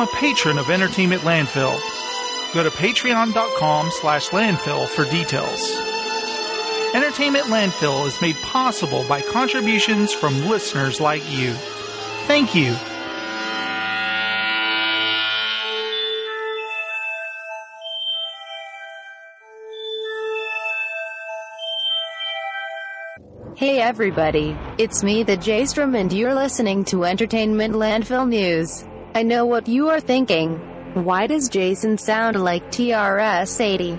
become a patron of Entertainment Landfill. Go to patreon.com slash landfill for details. Entertainment Landfill is made possible by contributions from listeners like you. Thank you. Hey everybody, it's me the J-Strom and you're listening to Entertainment Landfill News. I know what you are thinking. Why does Jason sound like TRS-80?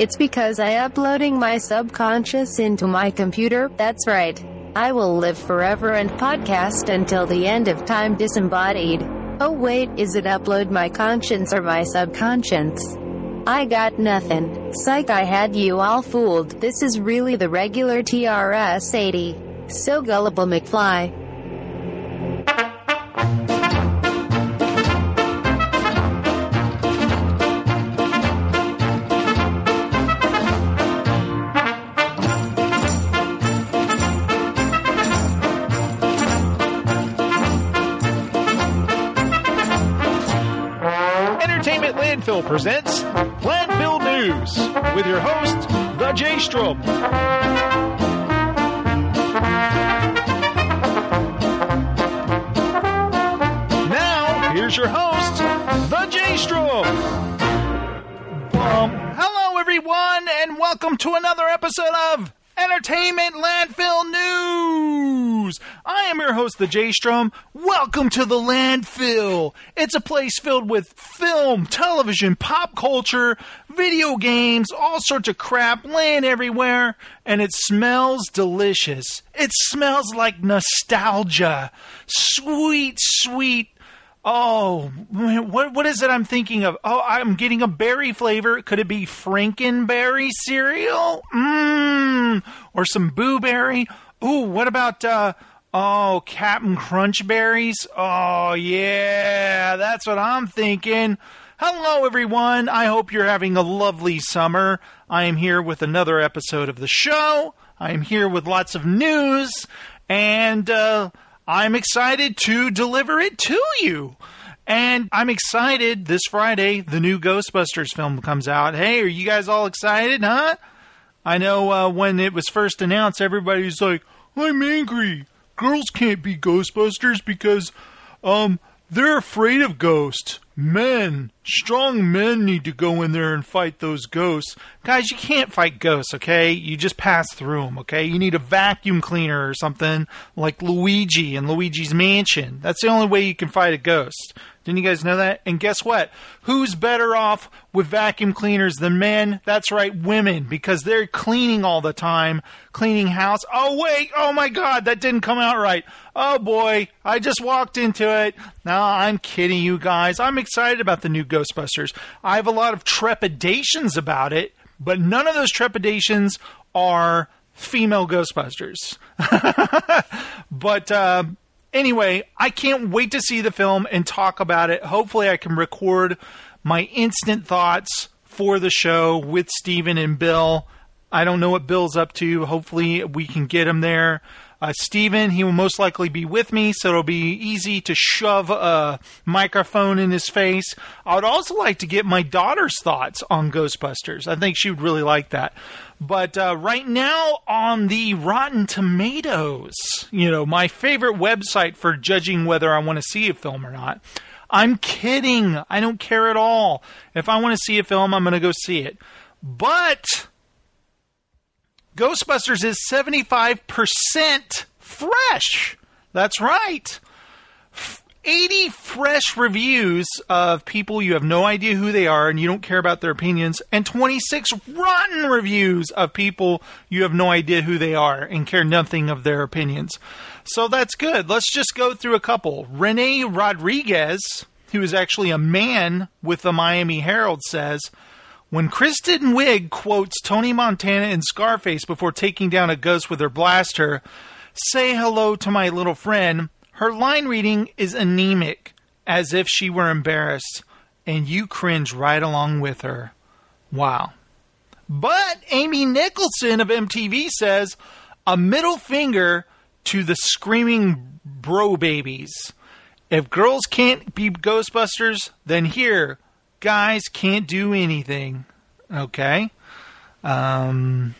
It's because I uploading my subconscious into my computer, that's right. I will live forever and podcast until the end of time disembodied. Oh wait, is it upload my conscience or my subconscious? I got nothing. Psych, I had you all fooled. This is really the regular TRS 80. So gullible McFly. Presents Landfill News with your host, The J Strom. Now, here's your host, The J Strom. Hello, everyone, and welcome to another episode of Entertainment Landfill News. Am your host, the J Strom. Welcome to the landfill. It's a place filled with film, television, pop culture, video games, all sorts of crap laying everywhere, and it smells delicious. It smells like nostalgia. Sweet, sweet Oh, what what is it I'm thinking of? Oh, I'm getting a berry flavor. Could it be Frankenberry cereal? Mmm. Or some Boo Berry? Ooh, what about uh oh, Captain Crunch berries? Oh, yeah, that's what I'm thinking. Hello, everyone. I hope you're having a lovely summer. I am here with another episode of the show. I am here with lots of news, and uh, I'm excited to deliver it to you. And I'm excited this Friday, the new Ghostbusters film comes out. Hey, are you guys all excited, huh? I know uh, when it was first announced, everybody was like, I'm angry. Girls can't be Ghostbusters because um, they're afraid of ghosts. Men, strong men need to go in there and fight those ghosts. Guys, you can't fight ghosts, okay? You just pass through them, okay? You need a vacuum cleaner or something like Luigi in Luigi's Mansion. That's the only way you can fight a ghost. Didn't you guys know that? And guess what? Who's better off with vacuum cleaners than men? That's right, women, because they're cleaning all the time, cleaning house. Oh, wait, oh my god, that didn't come out right. Oh boy, I just walked into it. No, I'm kidding you guys. I'm excited about the new Ghostbusters. I have a lot of trepidations about it, but none of those trepidations are female Ghostbusters. but, uh, anyway, I can't wait to see the film and talk about it. Hopefully, I can record my instant thoughts for the show with Steven and Bill. I don't know what Bill's up to. Hopefully, we can get him there. Uh, Steven, he will most likely be with me, so it'll be easy to shove a microphone in his face. I would also like to get my daughter's thoughts on Ghostbusters. I think she would really like that. But uh, right now on the Rotten Tomatoes, you know, my favorite website for judging whether I want to see a film or not. I'm kidding. I don't care at all. If I want to see a film, I'm going to go see it. But Ghostbusters is 75% fresh. That's right. 80 fresh reviews of people you have no idea who they are and you don't care about their opinions, and 26 rotten reviews of people you have no idea who they are and care nothing of their opinions. So that's good. Let's just go through a couple. Rene Rodriguez, who is actually a man with the Miami Herald, says, when Kristen Wiig quotes Tony Montana in Scarface before taking down a ghost with her blaster, say hello to my little friend, her line reading is anemic, as if she were embarrassed, and you cringe right along with her. Wow. But Amy Nicholson of MTV says, a middle finger to the screaming bro babies. If girls can't be Ghostbusters, then here, guys can't do anything. Okay? Um,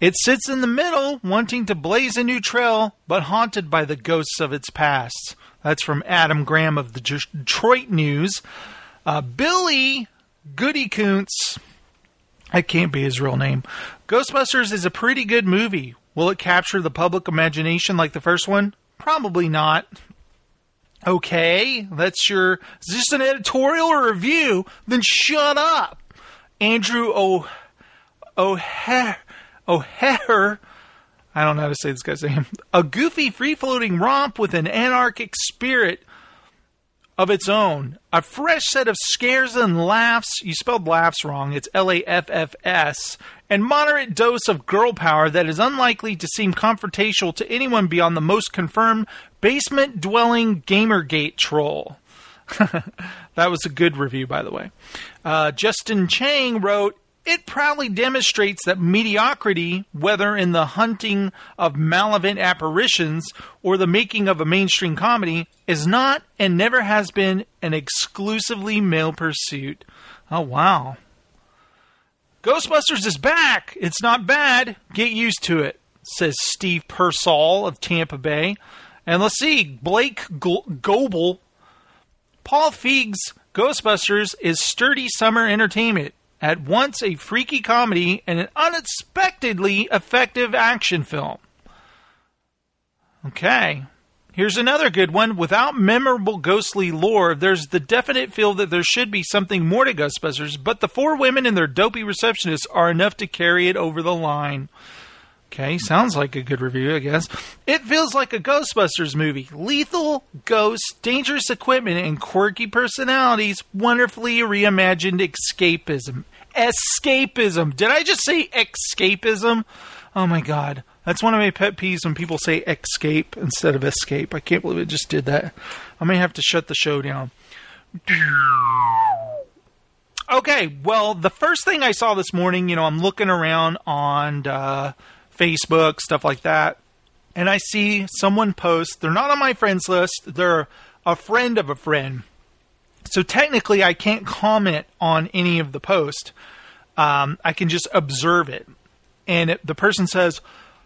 it sits in the middle, wanting to blaze a new trail, but haunted by the ghosts of its past. That's from Adam Graham of the Detroit News. Uh, Billy Goodykoontz, that can't be his real name. Ghostbusters is a pretty good movie. Will it capture the public imagination like the first one? Probably not. Okay, that's your. Is this an editorial or review? Then shut up. Andrew O. O'Hare. O'Hare. I don't know how to say this guy's name. A goofy, free floating romp with an anarchic spirit of its own. A fresh set of scares and laughs. You spelled laughs wrong. It's L A F F S. And moderate dose of girl power that is unlikely to seem confrontational to anyone beyond the most confirmed basement dwelling Gamergate troll. that was a good review, by the way. Uh, Justin Chang wrote, it proudly demonstrates that mediocrity, whether in the hunting of malevolent apparitions or the making of a mainstream comedy, is not and never has been an exclusively male pursuit. Oh, wow. Ghostbusters is back. It's not bad. Get used to it, says Steve Persall of Tampa Bay. And let's see, Blake Goble. Paul Feig's Ghostbusters is sturdy summer entertainment at once a freaky comedy and an unexpectedly effective action film. Okay. Here's another good one. Without memorable ghostly lore, there's the definite feel that there should be something more to Ghostbusters, but the four women and their dopey receptionists are enough to carry it over the line. Okay, sounds like a good review, I guess. It feels like a Ghostbusters movie. Lethal, ghosts, dangerous equipment, and quirky personalities. Wonderfully reimagined escapism. Escapism. Did I just say escapism? Oh my god. That's one of my pet peeves when people say escape instead of escape. I can't believe it just did that. I may have to shut the show down. Okay, well, the first thing I saw this morning, you know, I'm looking around on uh, Facebook, stuff like that. And I see someone post, they're not on my friends list, they're a friend of a friend. So technically, I can't comment on any of the post. Um, I can just observe it. And it, the person says,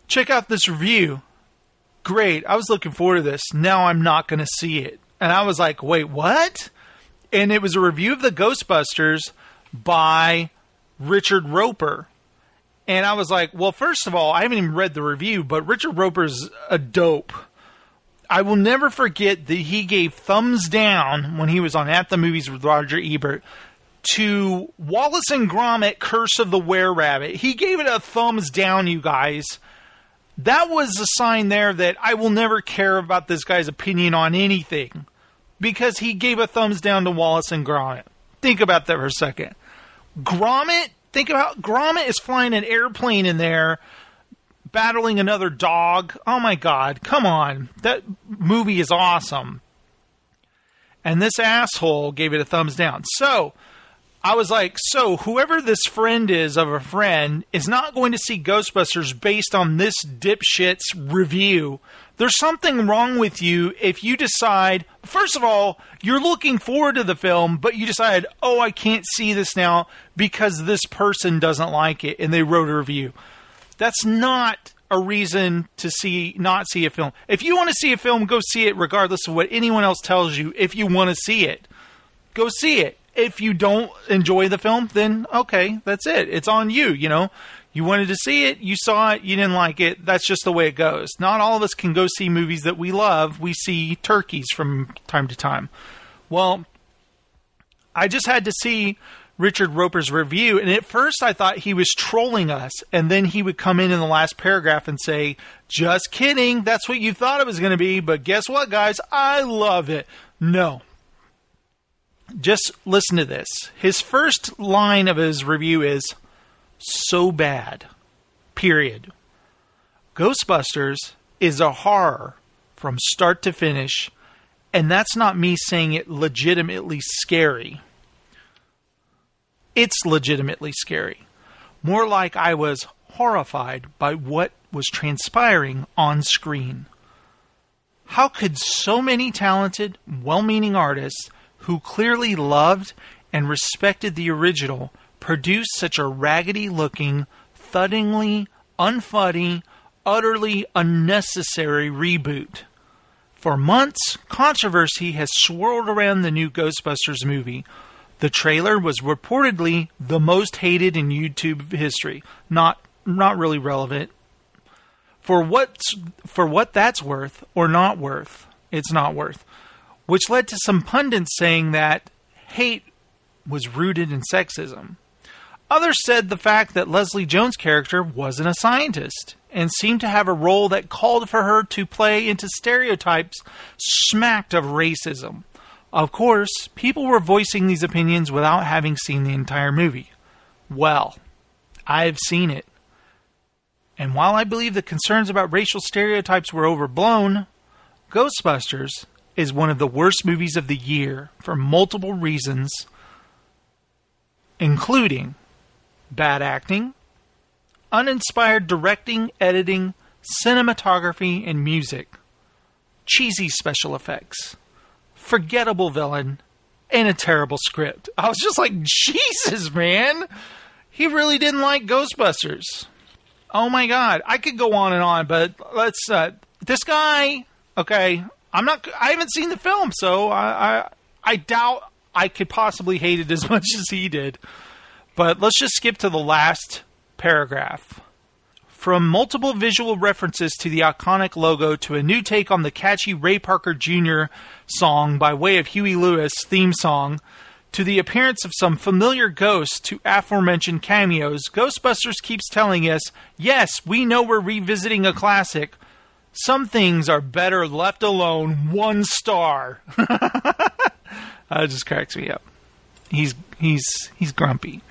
check out this review. Great. I was looking forward to this. Now I'm not going to see it. And I was like, wait, what? And it was a review of the Ghostbusters by Richard Roeper. And I was like, well, first of all, I haven't even read the review, but Richard Roeper's a dope. I will never forget that he gave thumbs down when he was on At the Movies with Roger Ebert to Wallace and Gromit Curse of the Were Rabbit. He gave it a thumbs down, you guys. That was a sign there that I will never care about this guy's opinion on anything because he gave a thumbs down to Wallace and Gromit. Think about that for a second. Gromit Think about Gromit is flying an airplane in there, battling another dog. Oh my god, come on. That movie is awesome. And this asshole gave it a thumbs down. So, I was like, so whoever this friend is of a friend is not going to see Ghostbusters based on this dipshit's review. There's something wrong with you if you decide, first of all, you're looking forward to the film, but you decide, oh, I can't see this now because this person doesn't like it and they wrote a review. That's not a reason to see not see a film. If you want to see a film, go see it regardless of what anyone else tells you if you want to see it. Go see it if you don't enjoy the film, then okay, that's it. It's on you, you know. You wanted to see it, you saw it, you didn't like it. That's just the way it goes. Not all of us can go see movies that we love. We see turkeys from time to time. Well, I just had to see Richard Roeper's review, and at first I thought he was trolling us, and then he would come in in the last paragraph and say, "Just kidding, that's what you thought it was going to be, but guess what, guys? I love it." No, just listen to this. His first line of his review is so bad. Period. Ghostbusters is a horror from start to finish, and that's not me saying it legitimately scary. It's legitimately scary. More like I was horrified by what was transpiring on screen. How could so many talented, well meaning artists who clearly loved and respected the original produce such a raggedy looking, thuddingly, unfunny, utterly unnecessary reboot? For months, controversy has swirled around the new Ghostbusters movie. The trailer was reportedly the most hated in YouTube history. Not not really relevant. For what's for what that's worth or not worth, it's not worth. Which led to some pundits saying that hate was rooted in sexism. Others said the fact that Leslie Jones' character wasn't a scientist and seemed to have a role that called for her to play into stereotypes smacked of racism. Of course, people were voicing these opinions without having seen the entire movie. Well, I've seen it. And while I believe the concerns about racial stereotypes were overblown, Ghostbusters is one of the worst movies of the year for multiple reasons, including bad acting, uninspired directing, editing, cinematography, and music, cheesy special effects, forgettable villain, and a terrible script. I was just like, Jesus, man! He really didn't like Ghostbusters. Oh my god, I could go on and on, but let's. Uh, this guy, okay, I'm not. I haven't seen the film, so I, I, I doubt I could possibly hate it as much as he did. But let's just skip to the last paragraph. From multiple visual references to the iconic logo to a new take on the catchy Ray Parker Jr. song by way of Huey Lewis theme song, to the appearance of some familiar ghosts to aforementioned cameos, Ghostbusters keeps telling us yes, we know we're revisiting a classic. Some things are better left alone. One star. that just cracks me up. He's he's he's grumpy.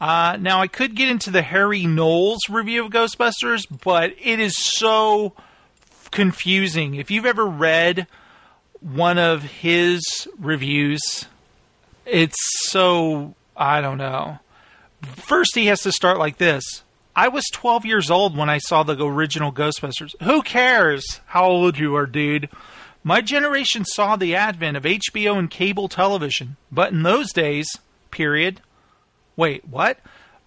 Uh, now, I could get into the Harry Knowles review of Ghostbusters, but it is so confusing. If you've ever read one of his reviews, it's so, I don't know. First, he has to start like this. I was 12 years old when I saw the original Ghostbusters. Who cares how old you are, dude? My generation saw the advent of HBO and cable television, but in those days, period, Wait, what?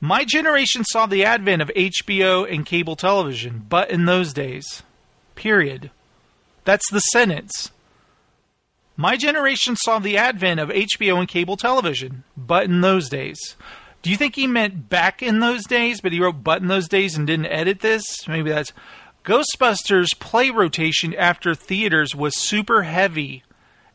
My generation saw the advent of HBO and cable television, but in those days. Period. That's the sentence. My generation saw the advent of HBO and cable television, but in those days. Do you think he meant back in those days, but he wrote but in those days and didn't edit this? Maybe that's. Ghostbusters play rotation after theaters was super heavy,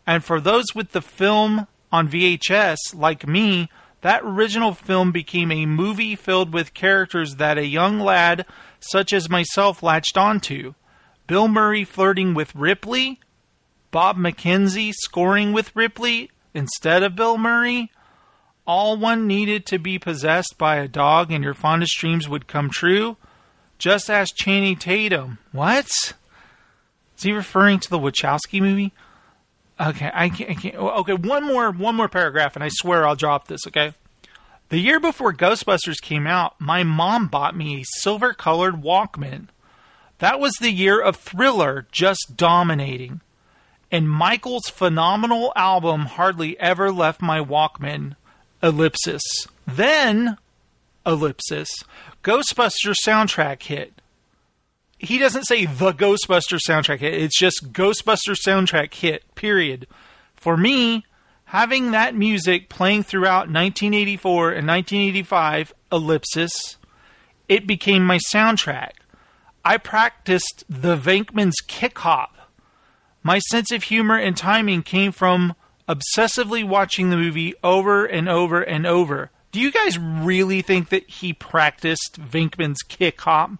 and for those with the film on VHS, like me, that original film became a movie filled with characters that a young lad such as myself latched onto. Bill Murray flirting with Ripley, Bob McKenzie scoring with Ripley instead of Bill Murray. All one needed to be possessed by a dog and your fondest dreams would come true. Just ask Channing Tatum. What? Is he referring to the Wachowski movie? Okay, I can't, I can't. Oh, okay, one more, one more paragraph, and I swear I'll drop this. Okay. The year before Ghostbusters came out, my mom bought me a silver-colored Walkman. That was the year of Thriller just dominating, and Michael's phenomenal album hardly ever left my Walkman. Ellipsis. Then, ellipsis. Ghostbusters soundtrack hit he doesn't say the Ghostbuster soundtrack hit. It's just Ghostbuster soundtrack hit. Period. For me, having that music playing throughout 1984 and 1985, ellipsis, it became my soundtrack. I practiced the Venkman's kick hop. My sense of humor and timing came from obsessively watching the movie over and over and over. Do you guys really think that he practiced Venkman's kick hop?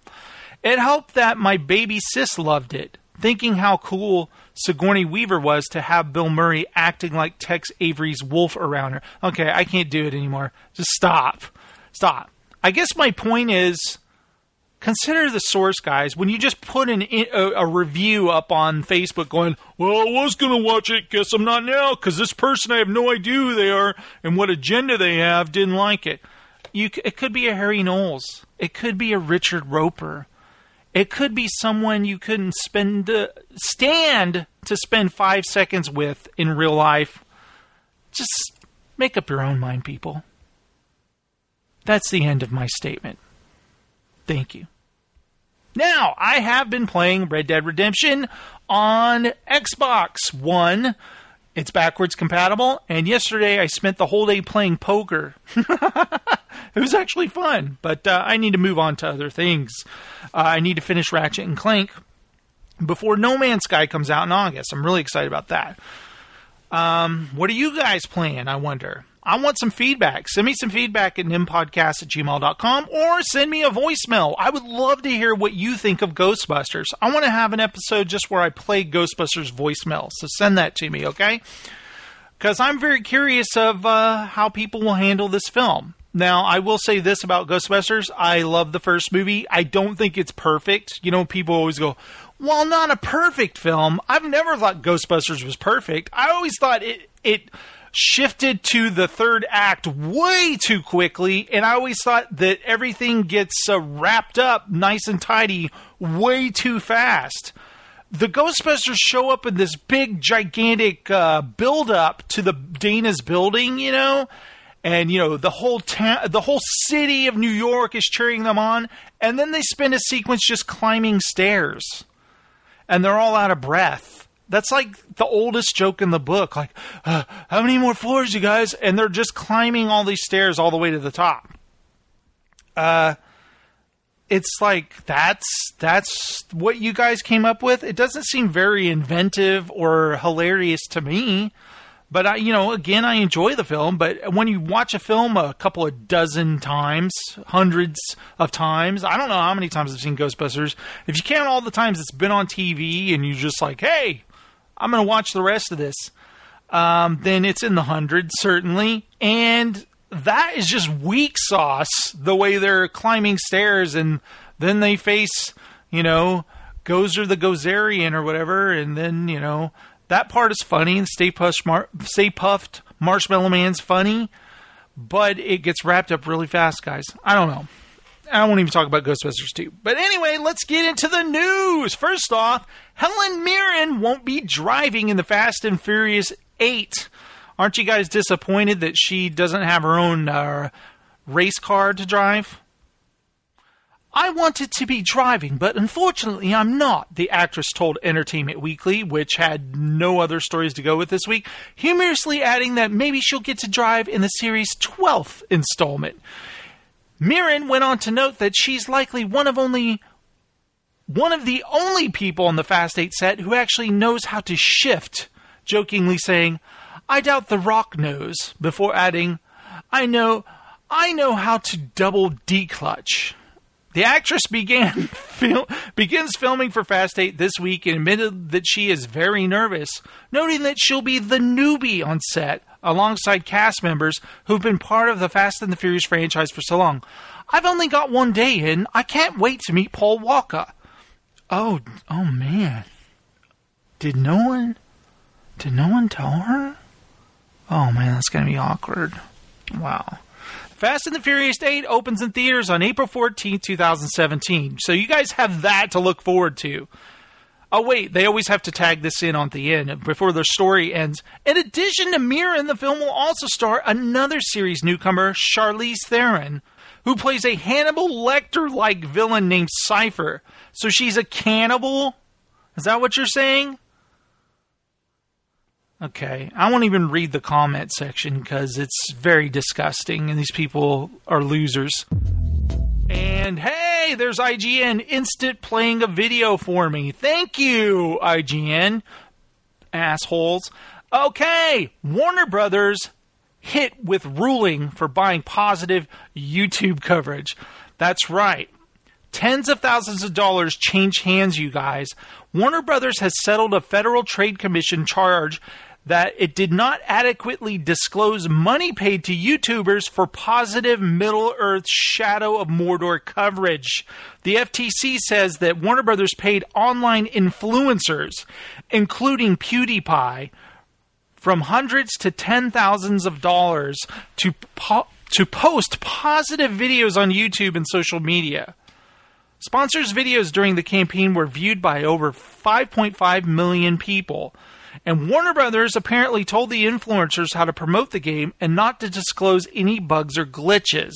It helped that my baby sis loved it, thinking how cool Sigourney Weaver was to have Bill Murray acting like Tex Avery's wolf around her. Okay, I can't do it anymore. Just stop. Stop. I guess my point is consider the source, guys. When you just put an, a, a review up on Facebook going, well, I was going to watch it, guess I'm not now, because this person, I have no idea who they are and what agenda they have, didn't like it. You, it could be a Harry Knowles. It could be a Richard Roeper It could be someone you couldn't spend uh, stand to spend five seconds with in real life. Just make up your own mind, people. That's the end of my statement. Thank you. Now, I have been playing Red Dead Redemption on Xbox One. It's backwards compatible, and yesterday I spent the whole day playing poker. it was actually fun, but uh, I need to move on to other things. Uh, I need to finish Ratchet and Clank before No Man's Sky comes out in August. I'm really excited about that. Um, what are you guys playing? I wonder. I want some feedback. Send me some feedback at nimpodcast at gmail.com or send me a voicemail. I would love to hear what you think of Ghostbusters. I want to have an episode just where I play Ghostbusters voicemail. So send that to me, okay? Because I'm very curious of uh, how people will handle this film. Now, I will say this about Ghostbusters. I love the first movie. I don't think it's perfect. You know, people always go, well, not a perfect film, I've never thought Ghostbusters was perfect. I always thought it it shifted to the third act way too quickly, and I always thought that everything gets uh, wrapped up nice and tidy way too fast. The Ghostbusters show up in this big, gigantic uh, build up to the Dana's building, you know, and you know the whole town, the whole city of New York is cheering them on, and then they spend a sequence just climbing stairs, and they're all out of breath that's like the oldest joke in the book. Like, uh, how many more floors, you guys? And they're just climbing all these stairs all the way to the top. Uh, it's like that's that's what you guys came up with. It doesn't seem very inventive or hilarious to me. But I, you know, again, I enjoy the film. But when you watch a film a couple of dozen times, hundreds of times, I don't know how many times I've seen Ghostbusters. If you count all the times it's been on TV, and you're just like, hey, I'm going to watch the rest of this. Um, then it's in the hundreds, certainly. And that is just weak sauce, the way they're climbing stairs and then they face, you know, Gozer the Gozerian or whatever. And then, you know, that part is funny. And Stay Puft, Mar- Stay Puft Marshmallow Man's funny. But it gets wrapped up really fast, guys. I don't know. I won't even talk about Ghostbusters 2. But anyway, let's get into the news. First off, Helen Mirren won't be driving in the Fast and Furious 8. Aren't you guys disappointed that she doesn't have her own uh, race car to drive? I wanted to be driving, but unfortunately I'm not, the actress told Entertainment Weekly, which had no other stories to go with this week, humorously adding that maybe she'll get to drive in the series' 12th installment. Mirren went on to note that she's likely one of only one of the only people on the Fast 8 set who actually knows how to shift, jokingly saying, I doubt The Rock knows, before adding, I know I know how to double declutch. The actress began fil- begins filming for Fast 8 this week and admitted that she is very nervous, noting that she'll be the newbie on set alongside cast members who've been part of the Fast and the Furious franchise for so long. I've only got one day in. I can't wait to meet Paul Walker. Oh, oh man. Did no one did no one tell her? Oh man, that's going to be awkward. Wow. Fast and the Furious 8 opens in theaters on April 14, 2017. So you guys have that to look forward to. Oh, wait, they always have to tag this in on the end before the story ends. In addition to Mirren, the film will also star another series newcomer, Charlize Theron, who plays a Hannibal Lecter like villain named Cipher. So she's a cannibal? Is that what you're saying? Okay, I won't even read the comment section because it's very disgusting and these people are losers. And hey, there's IGN instant playing a video for me. Thank you, IGN. Assholes. Okay, Warner Brothers hit with ruling for buying positive YouTube coverage. That's right. Tens of thousands of dollars change hands, you guys. Warner Brothers has settled a Federal Trade Commission charge that it did not adequately disclose money paid to YouTubers for positive Middle Earth Shadow of Mordor coverage. The FTC says that Warner Brothers paid online influencers, including PewDiePie, from hundreds to ten thousands of dollars to po- to post positive videos on YouTube and social media. Sponsors' videos during the campaign were viewed by over 5.5 million people. And Warner Brothers apparently told the influencers how to promote the game and not to disclose any bugs or glitches.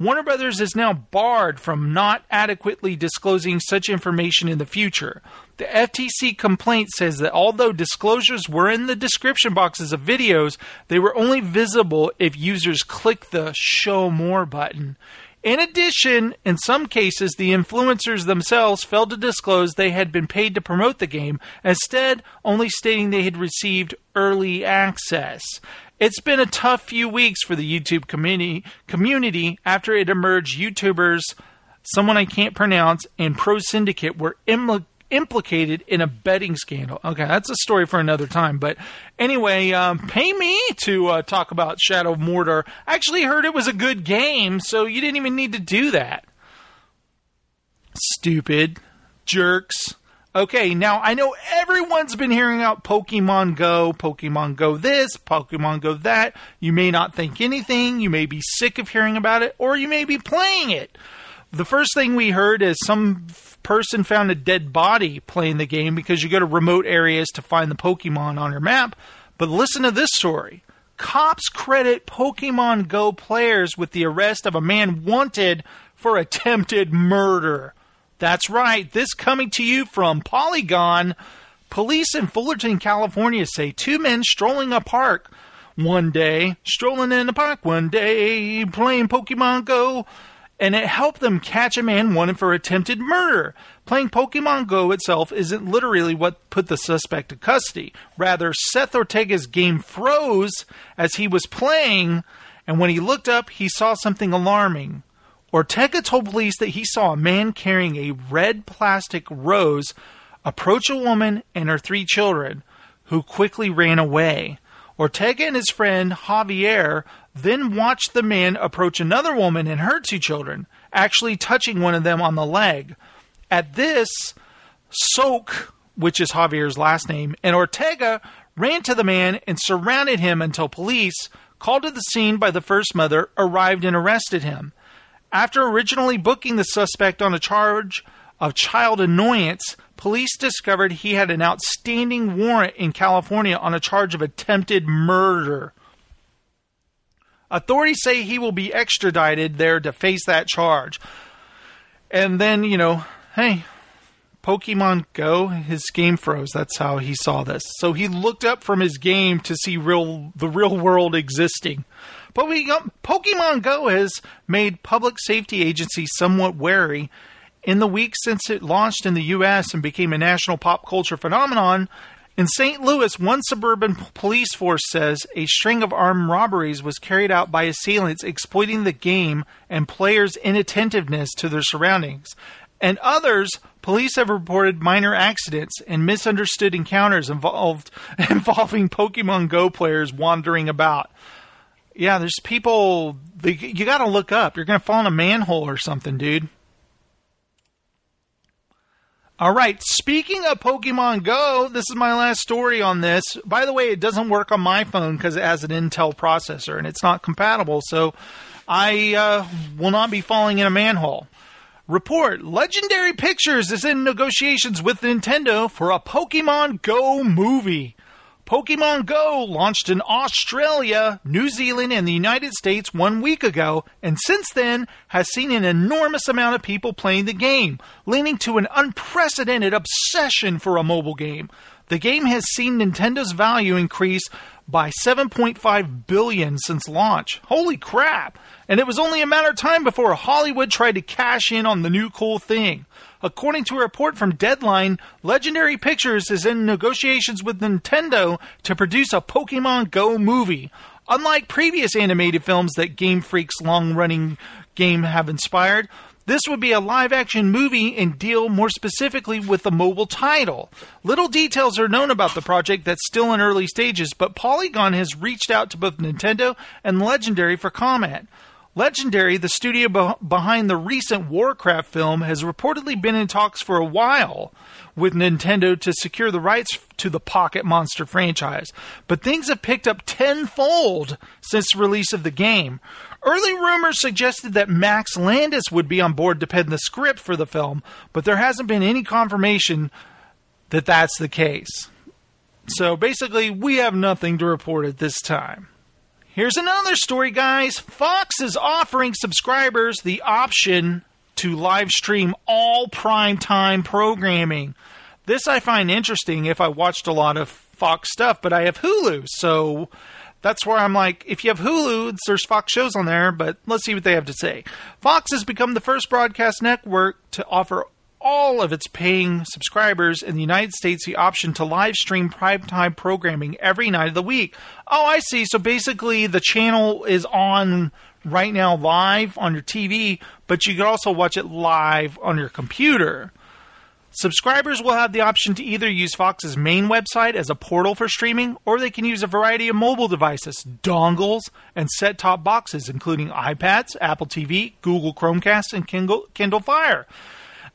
Warner Brothers is now barred from not adequately disclosing such information in the future. The FTC complaint says that although disclosures were in the description boxes of videos, they were only visible if users clicked the Show More button. In addition, in some cases, the influencers themselves failed to disclose they had been paid to promote the game, instead, only stating they had received early access. It's been a tough few weeks for the YouTube community, community after it emerged YouTubers, someone I can't pronounce, and ProSyndicate were implicated implicated in a betting scandal. Okay, that's a story for another time. But anyway, um, pay me to uh, talk about Shadow of Mordor. I actually heard it was a good game, so you didn't even need to do that. Stupid jerks. Okay, now I know everyone's been hearing about Pokemon Go, Pokemon Go this, Pokemon Go that. You may not think anything, you may be sick of hearing about it, or you may be playing it. The first thing we heard is some person found a dead body playing the game because you go to remote areas to find the Pokemon on your map. But listen to this story. Cops credit Pokemon Go players with the arrest of a man wanted for attempted murder. That's right, this coming to you from Polygon. Police in Fullerton, California say two men strolling a park one day, strolling in the park one day, playing Pokemon Go, and it helped them catch a man wanted for attempted murder. Playing Pokemon Go itself isn't literally what put the suspect in custody. Rather, Seth Ortega's game froze as he was playing, and when he looked up, he saw something alarming. Ortega told police that he saw a man carrying a red plastic rose approach a woman and her three children, who quickly ran away. Ortega and his friend Javier then watched the man approach another woman and her two children, actually touching one of them on the leg. At this, Soak, which is Javier's last name, and Ortega ran to the man and surrounded him until police, called to the scene by the first mother, arrived and arrested him. After originally booking the suspect on a charge of child annoyance, police discovered he had an outstanding warrant in California on a charge of attempted murder. Authorities say he will be extradited there to face that charge. And then, you know, hey, Pokemon Go, his game froze. That's how he saw this. So he looked up from his game to see real the real world existing. Pokemon Go has made public safety agencies somewhat wary. In the weeks since it launched in the US and became a national pop culture phenomenon, in St. Louis, one suburban police force says a string of armed robberies was carried out by assailants exploiting the game and players' inattentiveness to their surroundings. And others, police have reported minor accidents and misunderstood encounters involved involving Pokemon Go players wandering about. Yeah, there's people. You got to look up. You're going to fall in a manhole or something, dude. All right. Speaking of Pokemon Go, this is my last story on this. By the way, it doesn't work on my phone because it has an Intel processor and it's not compatible. So I uh, will not be falling in a manhole. Report Legendary Pictures is in negotiations with Nintendo for a Pokemon Go movie. Pokemon Go launched in Australia, New Zealand, and the United States one week ago, and since then has seen an enormous amount of people playing the game, leading to an unprecedented obsession for a mobile game. The game has seen Nintendo's value increase by 7.5 billion since launch. Holy crap! And it was only a matter of time before Hollywood tried to cash in on the new cool thing. According to a report from Deadline, Legendary Pictures is in negotiations with Nintendo to produce a Pokemon Go movie. Unlike previous animated films that Game Freak's long running game have inspired, this would be a live action movie and deal more specifically with the mobile title. Little details are known about the project that's still in early stages, but Polygon has reached out to both Nintendo and Legendary for comment. Legendary, the studio be- behind the recent Warcraft film, has reportedly been in talks for a while with Nintendo to secure the rights to the Pocket Monster franchise. But things have picked up tenfold since release of the game. Early rumors suggested that Max Landis would be on board to pen the script for the film, but there hasn't been any confirmation that that's the case. So basically, we have nothing to report at this time. Here's another story, guys. Fox is offering subscribers the option to live stream all primetime programming. This I find interesting if I watched a lot of Fox stuff, but I have Hulu, so that's where I'm like, if you have Hulu, there's Fox shows on there, but let's see what they have to say. Fox has become the first broadcast network to offer all of its paying subscribers in the United States the option to live stream primetime programming every night of the week. Oh, I see. So basically, the channel is on right now live on your TV, but you can also watch it live on your computer. Subscribers will have the option to either use Fox's main website as a portal for streaming, or they can use a variety of mobile devices, dongles, and set top boxes, including iPads, Apple TV, Google Chromecast, and Kindle, Kindle Fire.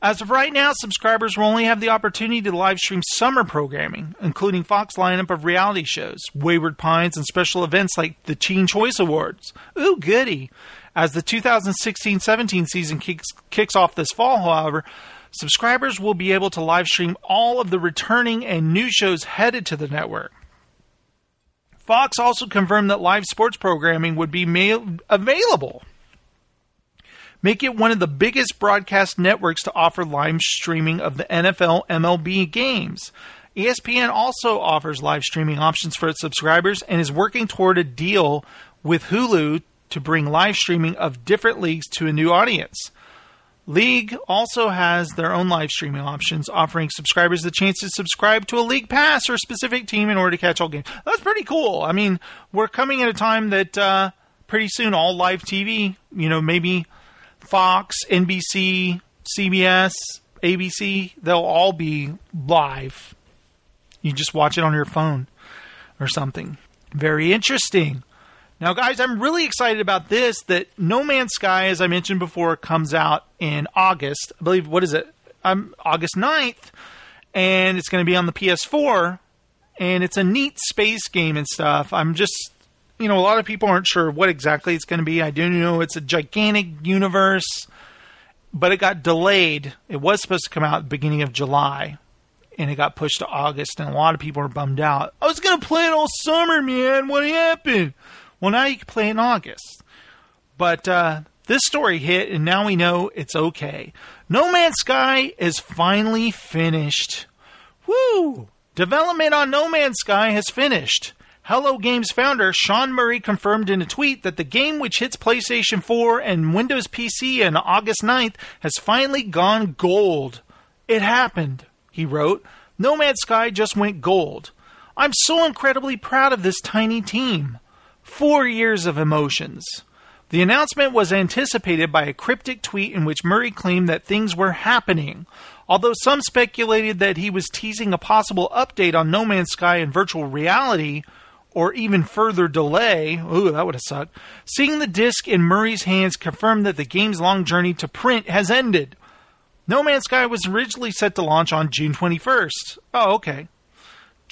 As of right now, subscribers will only have the opportunity to live stream summer programming, including Fox lineup of reality shows, Wayward Pines, and special events like the Teen Choice Awards. Ooh, goody. As the 2016 17 season kicks, kicks off this fall, however, subscribers will be able to live stream all of the returning and new shows headed to the network. Fox also confirmed that live sports programming would be made available make it one of the biggest broadcast networks to offer live streaming of the NFL MLB games. ESPN also offers live streaming options for its subscribers and is working toward a deal with Hulu to bring live streaming of different leagues to a new audience. League also has their own live streaming options, offering subscribers the chance to subscribe to a league pass or a specific team in order to catch all games. That's pretty cool. I mean, we're coming at a time that uh, pretty soon all live TV, you know, maybe Fox, NBC, CBS, ABC, they'll all be live. You just watch it on your phone or something. Very interesting. Now, guys, I'm really excited about this that No Man's Sky, as I mentioned before, comes out in August. I believe, what is it? I'm August 9th, and it's going to be on the PS4. And it's a neat space game and stuff. I'm just you know, a lot of people aren't sure what exactly it's going to be. I do know it's a gigantic universe, but it got delayed. It was supposed to come out beginning of July, and it got pushed to August, and a lot of people are bummed out. I was going to play it all summer, man. What happened? Well, now you can play in August. But uh, this story hit, and now we know it's okay. No Man's Sky is finally finished. Woo! Development on No Man's Sky has finished. Hello Games founder Sean Murray confirmed in a tweet that the game, which hits PlayStation 4 and Windows PC on August 9th, has finally gone gold. It happened, he wrote. No Man's Sky just went gold. I'm so incredibly proud of this tiny team. Four years of emotions. The announcement was anticipated by a cryptic tweet in which Murray claimed that things were happening. Although some speculated that he was teasing a possible update on No Man's Sky in virtual reality, or even further delay, ooh, that would have sucked, seeing the disc in Murray's hands confirmed that the game's long journey to print has ended. No Man's Sky was originally set to launch on June 21st. Oh, okay.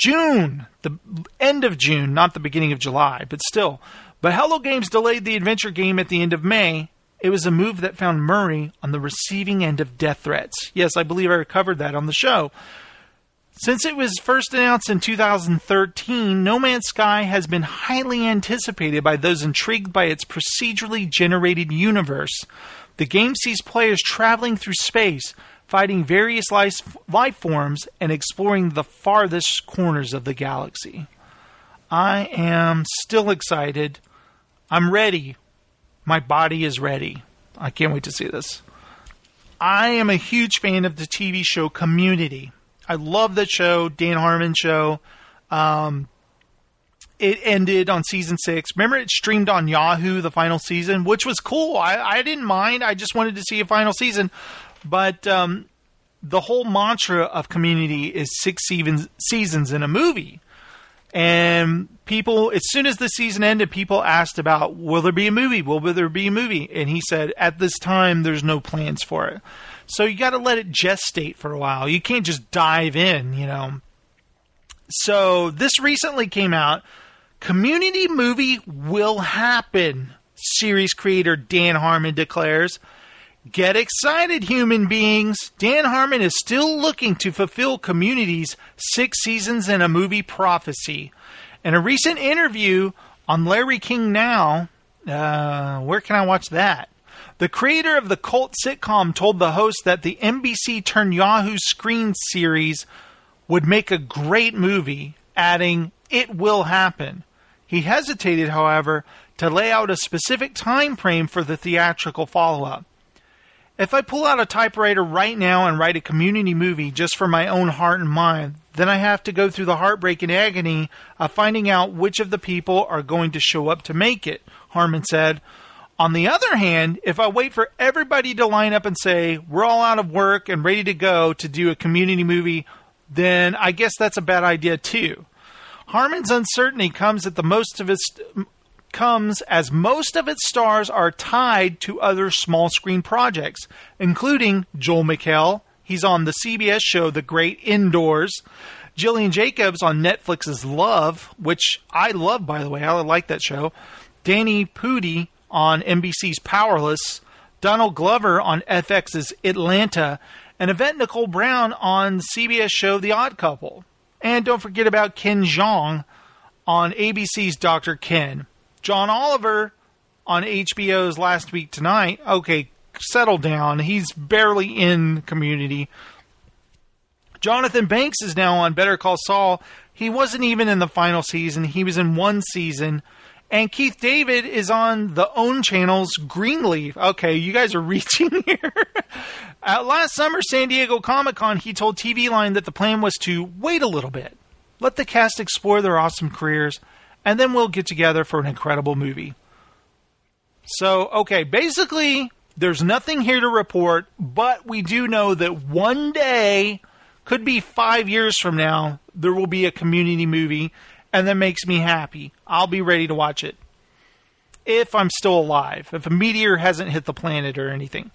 June, the end of June, not the beginning of July, but still. But Hello Games delayed the adventure game at the end of May. It was a move that found Murray on the receiving end of death threats. Yes, I believe I covered that on the show. Since it was first announced in 2013, No Man's Sky has been highly anticipated by those intrigued by its procedurally generated universe. The game sees players traveling through space, fighting various life, life forms, and exploring the farthest corners of the galaxy. I am still excited. I'm ready. My body is ready. I can't wait to see this. I am a huge fan of the TV show Community. I love that show, Dan Harmon show. Um, it ended on season six. Remember, it streamed on Yahoo the final season, which was cool. I, I didn't mind. I just wanted to see a final season, but um, the whole mantra of Community is six seasons seasons in a movie. And people, as soon as the season ended, people asked about, will there be a movie? Will there be a movie? And he said, at this time, there's no plans for it. So you got to let it gestate for a while. You can't just dive in, you know. So this recently came out. Community movie will happen. series creator Dan Harmon declares. Get excited, human beings. Dan Harmon is still looking to fulfill Community's six seasons and a movie prophecy. In a recent interview on Larry King Now, uh, where can I watch that? The creator of the cult sitcom told the host that the NBC turned Yahoo screen series would make a great movie, adding, It will happen. He hesitated, however, to lay out a specific time frame for the theatrical follow up. If I pull out a typewriter right now and write a community movie just for my own heart and mind, then I have to go through the heartbreak and agony of finding out which of the people are going to show up to make it, Harmon said. On the other hand, if I wait for everybody to line up and say, we're all out of work and ready to go to do a community movie, then I guess that's a bad idea too. Harmon's uncertainty comes at the most of its comes as most of its stars are tied to other small screen projects, including Joel McHale. He's on the CBS show The Great Indoors. Gillian Jacobs on Netflix's Love, which I love, by the way. I like that show. Danny Pudi on NBC's Powerless, Donald Glover on FX's Atlanta, and Yvette Nicole Brown on CBS show The Odd Couple. And don't forget about Ken Jeong on ABC's Dr. Ken. John Oliver on HBO's Last Week Tonight. Okay, settle down. He's barely in community. Jonathan Banks is now on Better Call Saul. He wasn't even in the final season, he was in one season. And Keith David is on the OWN channel's Greenleaf. Okay, you guys are reaching here. At last summer San Diego Comic Con, he told TV Line that the plan was to wait a little bit, let the cast explore their awesome careers, and then we'll get together for an incredible movie. So, okay, basically, there's nothing here to report, but we do know that one day, could be five years from now, there will be a community movie and that makes me happy. I'll be ready to watch it. If I'm still alive, if a meteor hasn't hit the planet or anything.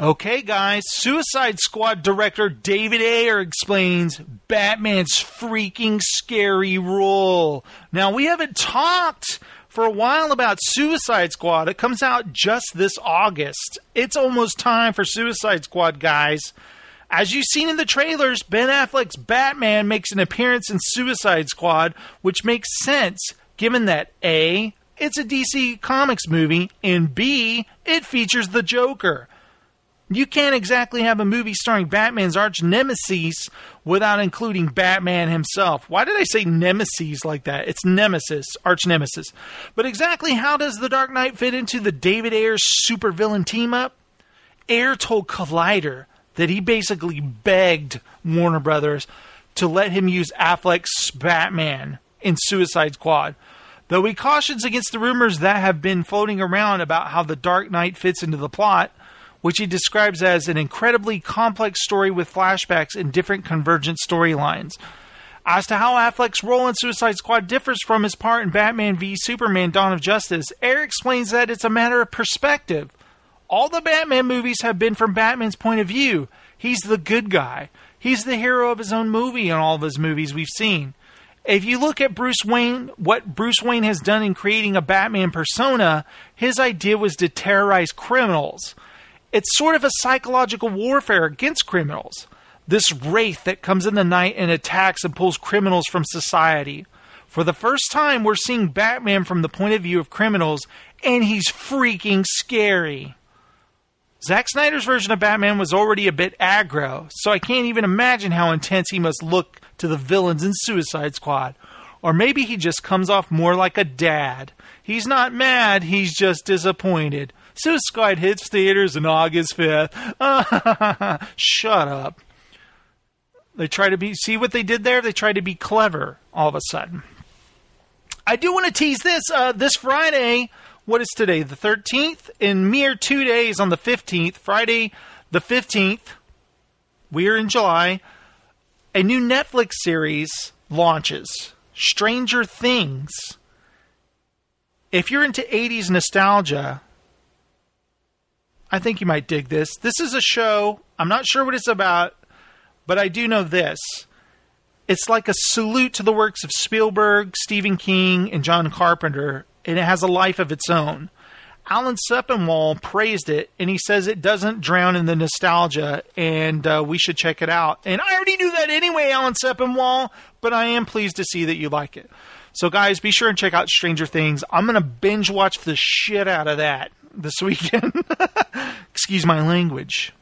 Okay, guys, Suicide Squad director David Ayer explains Batman's freaking scary role. Now, we haven't talked for a while about Suicide Squad. It comes out just this August. It's almost time for Suicide Squad, guys. As you've seen in the trailers, Ben Affleck's Batman makes an appearance in Suicide Squad, which makes sense given that A, it's a DC Comics movie, and B, it features the Joker. You can't exactly have a movie starring Batman's arch nemesis without including Batman himself. Why did I say nemesis like that? It's nemesis, arch nemesis. But exactly how does The Dark Knight fit into the David Ayer's supervillain team up? Ayer told Collider that he basically begged Warner Brothers to let him use Affleck's Batman in Suicide Squad. Though he cautions against the rumors that have been floating around about how The Dark Knight fits into the plot, which he describes as an incredibly complex story with flashbacks and different convergent storylines. As to how Affleck's role in Suicide Squad differs from his part in Batman v Superman Dawn of Justice, Eric explains that it's a matter of perspective. All the Batman movies have been from Batman's point of view. He's the good guy. He's the hero of his own movie in all of his movies we've seen. If you look at Bruce Wayne, what Bruce Wayne has done in creating a Batman persona, his idea was to terrorize criminals. It's sort of a psychological warfare against criminals. This wraith that comes in the night and attacks and pulls criminals from society. For the first time, we're seeing Batman from the point of view of criminals, and he's freaking scary. Zack Snyder's version of Batman was already a bit aggro, so I can't even imagine how intense he must look to the villains in Suicide Squad. Or maybe he just comes off more like a dad. He's not mad, he's just disappointed. Suicide hits theaters on August 5th. Shut up. They try to be, see what they did there? They try to be clever all of a sudden. I do want to tease this. Uh, this Friday, what is today? The 13th? In mere two days on the 15th, Friday the 15th, we're in July, a new Netflix series launches Stranger Things. If you're into 80s nostalgia, I think you might dig this. This is a show, I'm not sure what it's about, but I do know this. It's like a salute to the works of Spielberg, Stephen King, and John Carpenter and it has a life of its own. Alan Sepinwall praised it, and he says it doesn't drown in the nostalgia, and uh, we should check it out. And I already knew that anyway, Alan Sepinwall, but I am pleased to see that you like it. So, guys, be sure and check out Stranger Things. I'm going to binge watch the shit out of that this weekend. Excuse my language.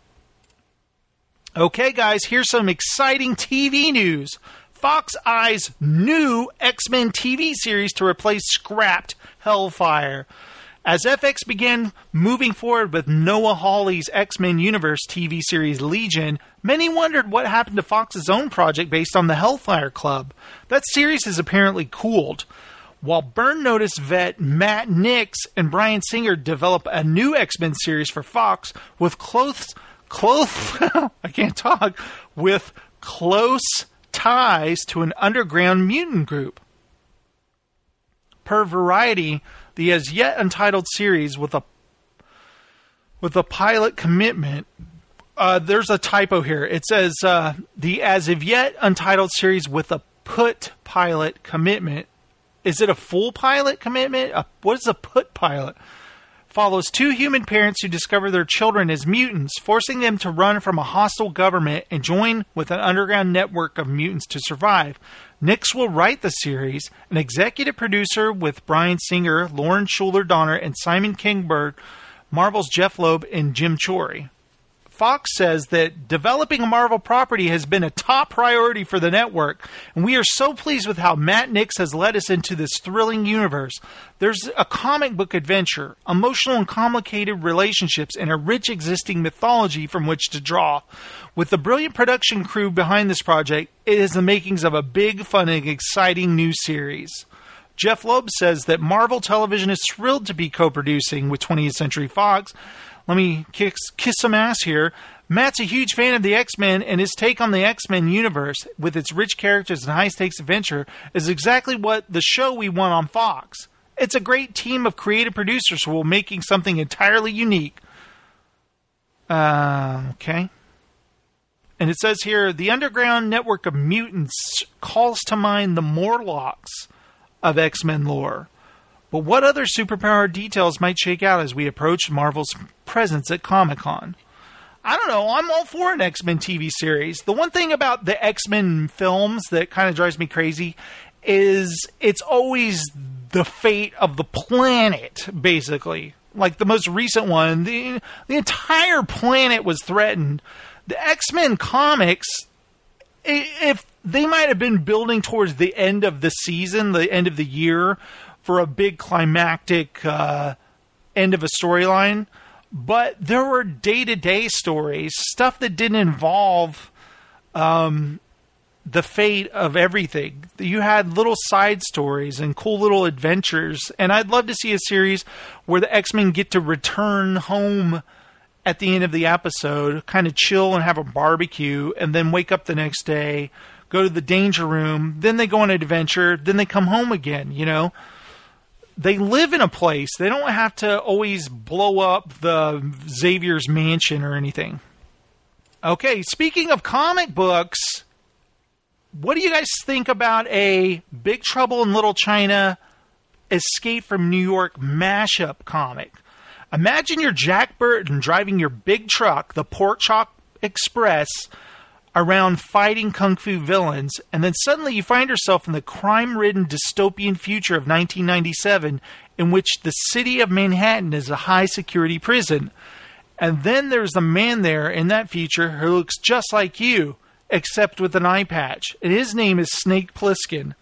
Okay, guys, here's some exciting TV news. Fox Eye's new X Men TV series to replace scrapped Hellfire. As FX began moving forward with Noah Hawley's X Men Universe TV series Legion, many wondered what happened to Fox's own project based on the Hellfire Club. That series has apparently cooled. While Burn Notice vet Matt Nix and Bryan Singer develop a new X Men series for Fox with close, close, I can't talk, with close ties to an underground mutant group. Per Variety, the as yet untitled series with a with a pilot commitment. Uh, there's a typo here. It says uh, the as of yet untitled series with a put pilot commitment. Is it a full pilot commitment? A, what is a put pilot? Follows two human parents who discover their children as mutants, forcing them to run from a hostile government and join with an underground network of mutants to survive. Nix will write the series, an executive producer with Bryan Singer, Lauren Shuler Donner, and Simon Kinberg, Marvel's Jeph Loeb, and Jim Chory. Fox says that developing a Marvel property has been a top priority for the network, and we are so pleased with how Matt Nix has led us into this thrilling universe. There's a comic book adventure, emotional and complicated relationships, and a rich existing mythology from which to draw. With the brilliant production crew behind this project, it is the makings of a big, fun, and exciting new series. Jeph Loeb says that Marvel Television is thrilled to be co producing with 20th Century Fox let me kiss, kiss some ass here. Matt's a huge fan of the X Men, and his take on the X Men universe, with its rich characters and high stakes adventure, is exactly what the show we want on Fox. It's a great team of creative producers who are making something entirely unique. Uh, okay. And it says here the underground network of mutants calls to mind the Morlocks of X Men lore. But what other superpower details might shake out as we approach Marvel's presence at Comic Con? I don't know. I'm all for an X Men TV series. The one thing about the X Men films that kind of drives me crazy is it's always the fate of the planet, basically. Like the most recent one, the the entire planet was threatened. The X Men comics, if they might have been building towards the end of the season, the end of the year, for a big climactic uh, end of a storyline, but there were day to day stories, stuff that didn't involve um, the fate of everything. You had little side stories and cool little adventures, and I'd love to see a series where the X Men get to return home at the end of the episode, kind of chill and have a barbecue, and then wake up the next day, go to the danger room, then they go on an adventure, then they come home again, you know? They live in a place. They don't have to always blow up the Xavier's mansion or anything. Okay, speaking of comic books, what do you guys think about a Big Trouble in Little China Escape from New York mashup comic? Imagine you're Jack Burton driving your big truck, the Chop Express, around fighting kung fu villains, and then suddenly you find yourself in the crime ridden dystopian future of 1997, in which the city of Manhattan is a high security prison. And then there's a man there in that future who looks just like you, except with an eye patch, and his name is Snake Plissken.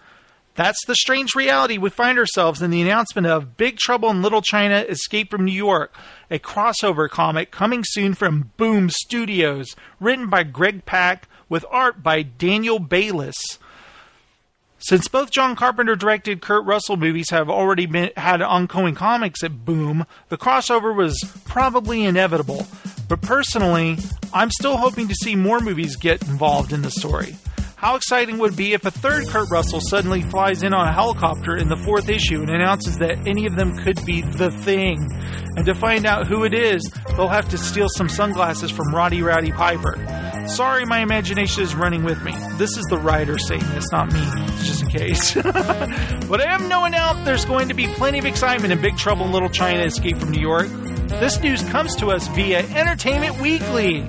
That's the strange reality we find ourselves in the announcement of Big Trouble in Little China Escape from New York, a crossover comic coming soon from Boom Studios, written by Greg Pak with art by Daniel Bayliss. Since both John Carpenter directed Kurt Russell movies have already been, had ongoing comics at Boom, the crossover was probably inevitable. But personally, I'm still hoping to see more movies get involved in the story. How exciting would it be if a third Kurt Russell suddenly flies in on a helicopter in the fourth issue and announces that any of them could be the thing? And to find out who it is, they'll have to steal some sunglasses from Roddy Rowdy Piper. Sorry, my imagination is running with me. This is the writer saying this, not me, it's just in case. but I am knowing out there's going to be plenty of excitement in Big Trouble in Little China Escape from New York. This news comes to us via Entertainment Weekly.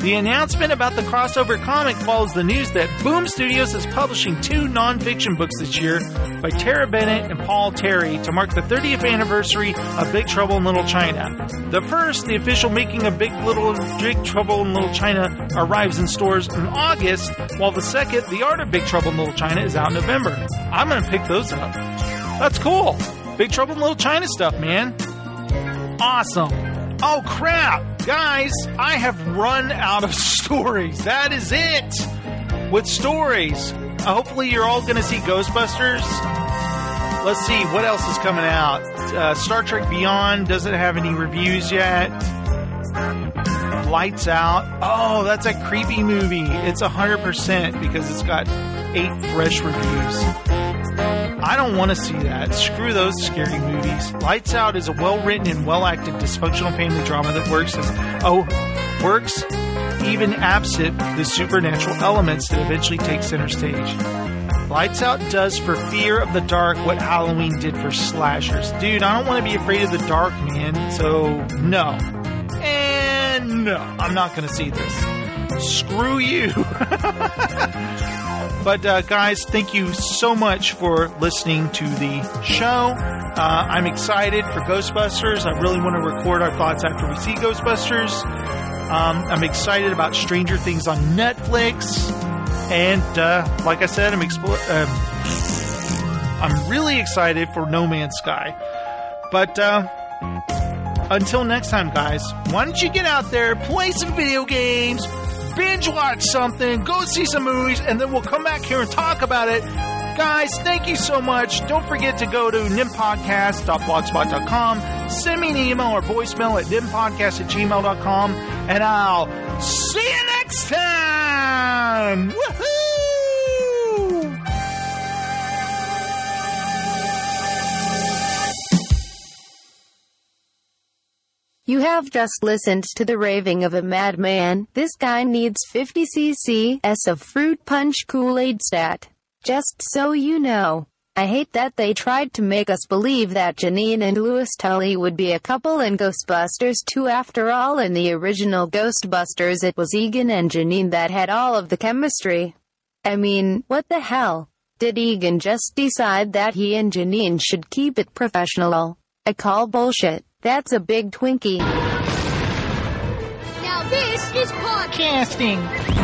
The announcement about the crossover comic follows the news that Boom Studios is publishing two nonfiction books this year by Tara Bennett and Paul Terry to mark the 30th anniversary of Big Trouble in Little China. The first, the official making of Big Little Big Trouble in Little China, arrives in stores in August, while the second, The Art of Big Trouble in Little China, is out in November. I'm gonna pick those up. That's cool. Big Trouble in Little China stuff, man. Awesome. Oh crap! Guys, I have run out of stories. That is it! With stories. Uh, hopefully, you're all going to see Ghostbusters. Let's see, what else is coming out? Uh, Star Trek Beyond doesn't have any reviews yet. Lights Out. Oh, that's a creepy movie. It's 100% because it's got eight fresh reviews. I don't want to see that. Screw those scary movies. Lights Out is a well written and well acted dysfunctional family drama that works as oh works even absent the supernatural elements that eventually take center stage. Lights Out does for fear of the dark what Halloween did for slashers. Dude, I don't want to be afraid of the dark, man. So no. And no, I'm not gonna see this. Screw you. But uh, guys, thank you so much for listening to the show. Uh, I'm excited for Ghostbusters. I really want to record our thoughts after we see Ghostbusters. Um, I'm excited about Stranger Things on Netflix, and uh, like I said, I'm um, I'm really excited for No Man's Sky. But uh, until next time, guys, why don't you get out there, play some video games? Binge watch something, go see some movies, and then we'll come back here and talk about it. Guys, thank you so much. Don't forget to go to nimpodcast.blogspot.com. Send me an email or voicemail at nimpodcast at gmail.com, and I'll see you next time! Woohoo! You have just listened to the raving of a madman. This guy needs 50 cc's of fruit punch Kool-Aid stat. Just so you know. I hate that they tried to make us believe that Janine and Louis Tully would be a couple in Ghostbusters 2 after all in the original Ghostbusters it was Egon and Janine that had all of the chemistry. I mean, what the hell? Did Egon just decide that he and Janine should keep it professional? I call bullshit. That's a big Twinkie. Now this is podcasting.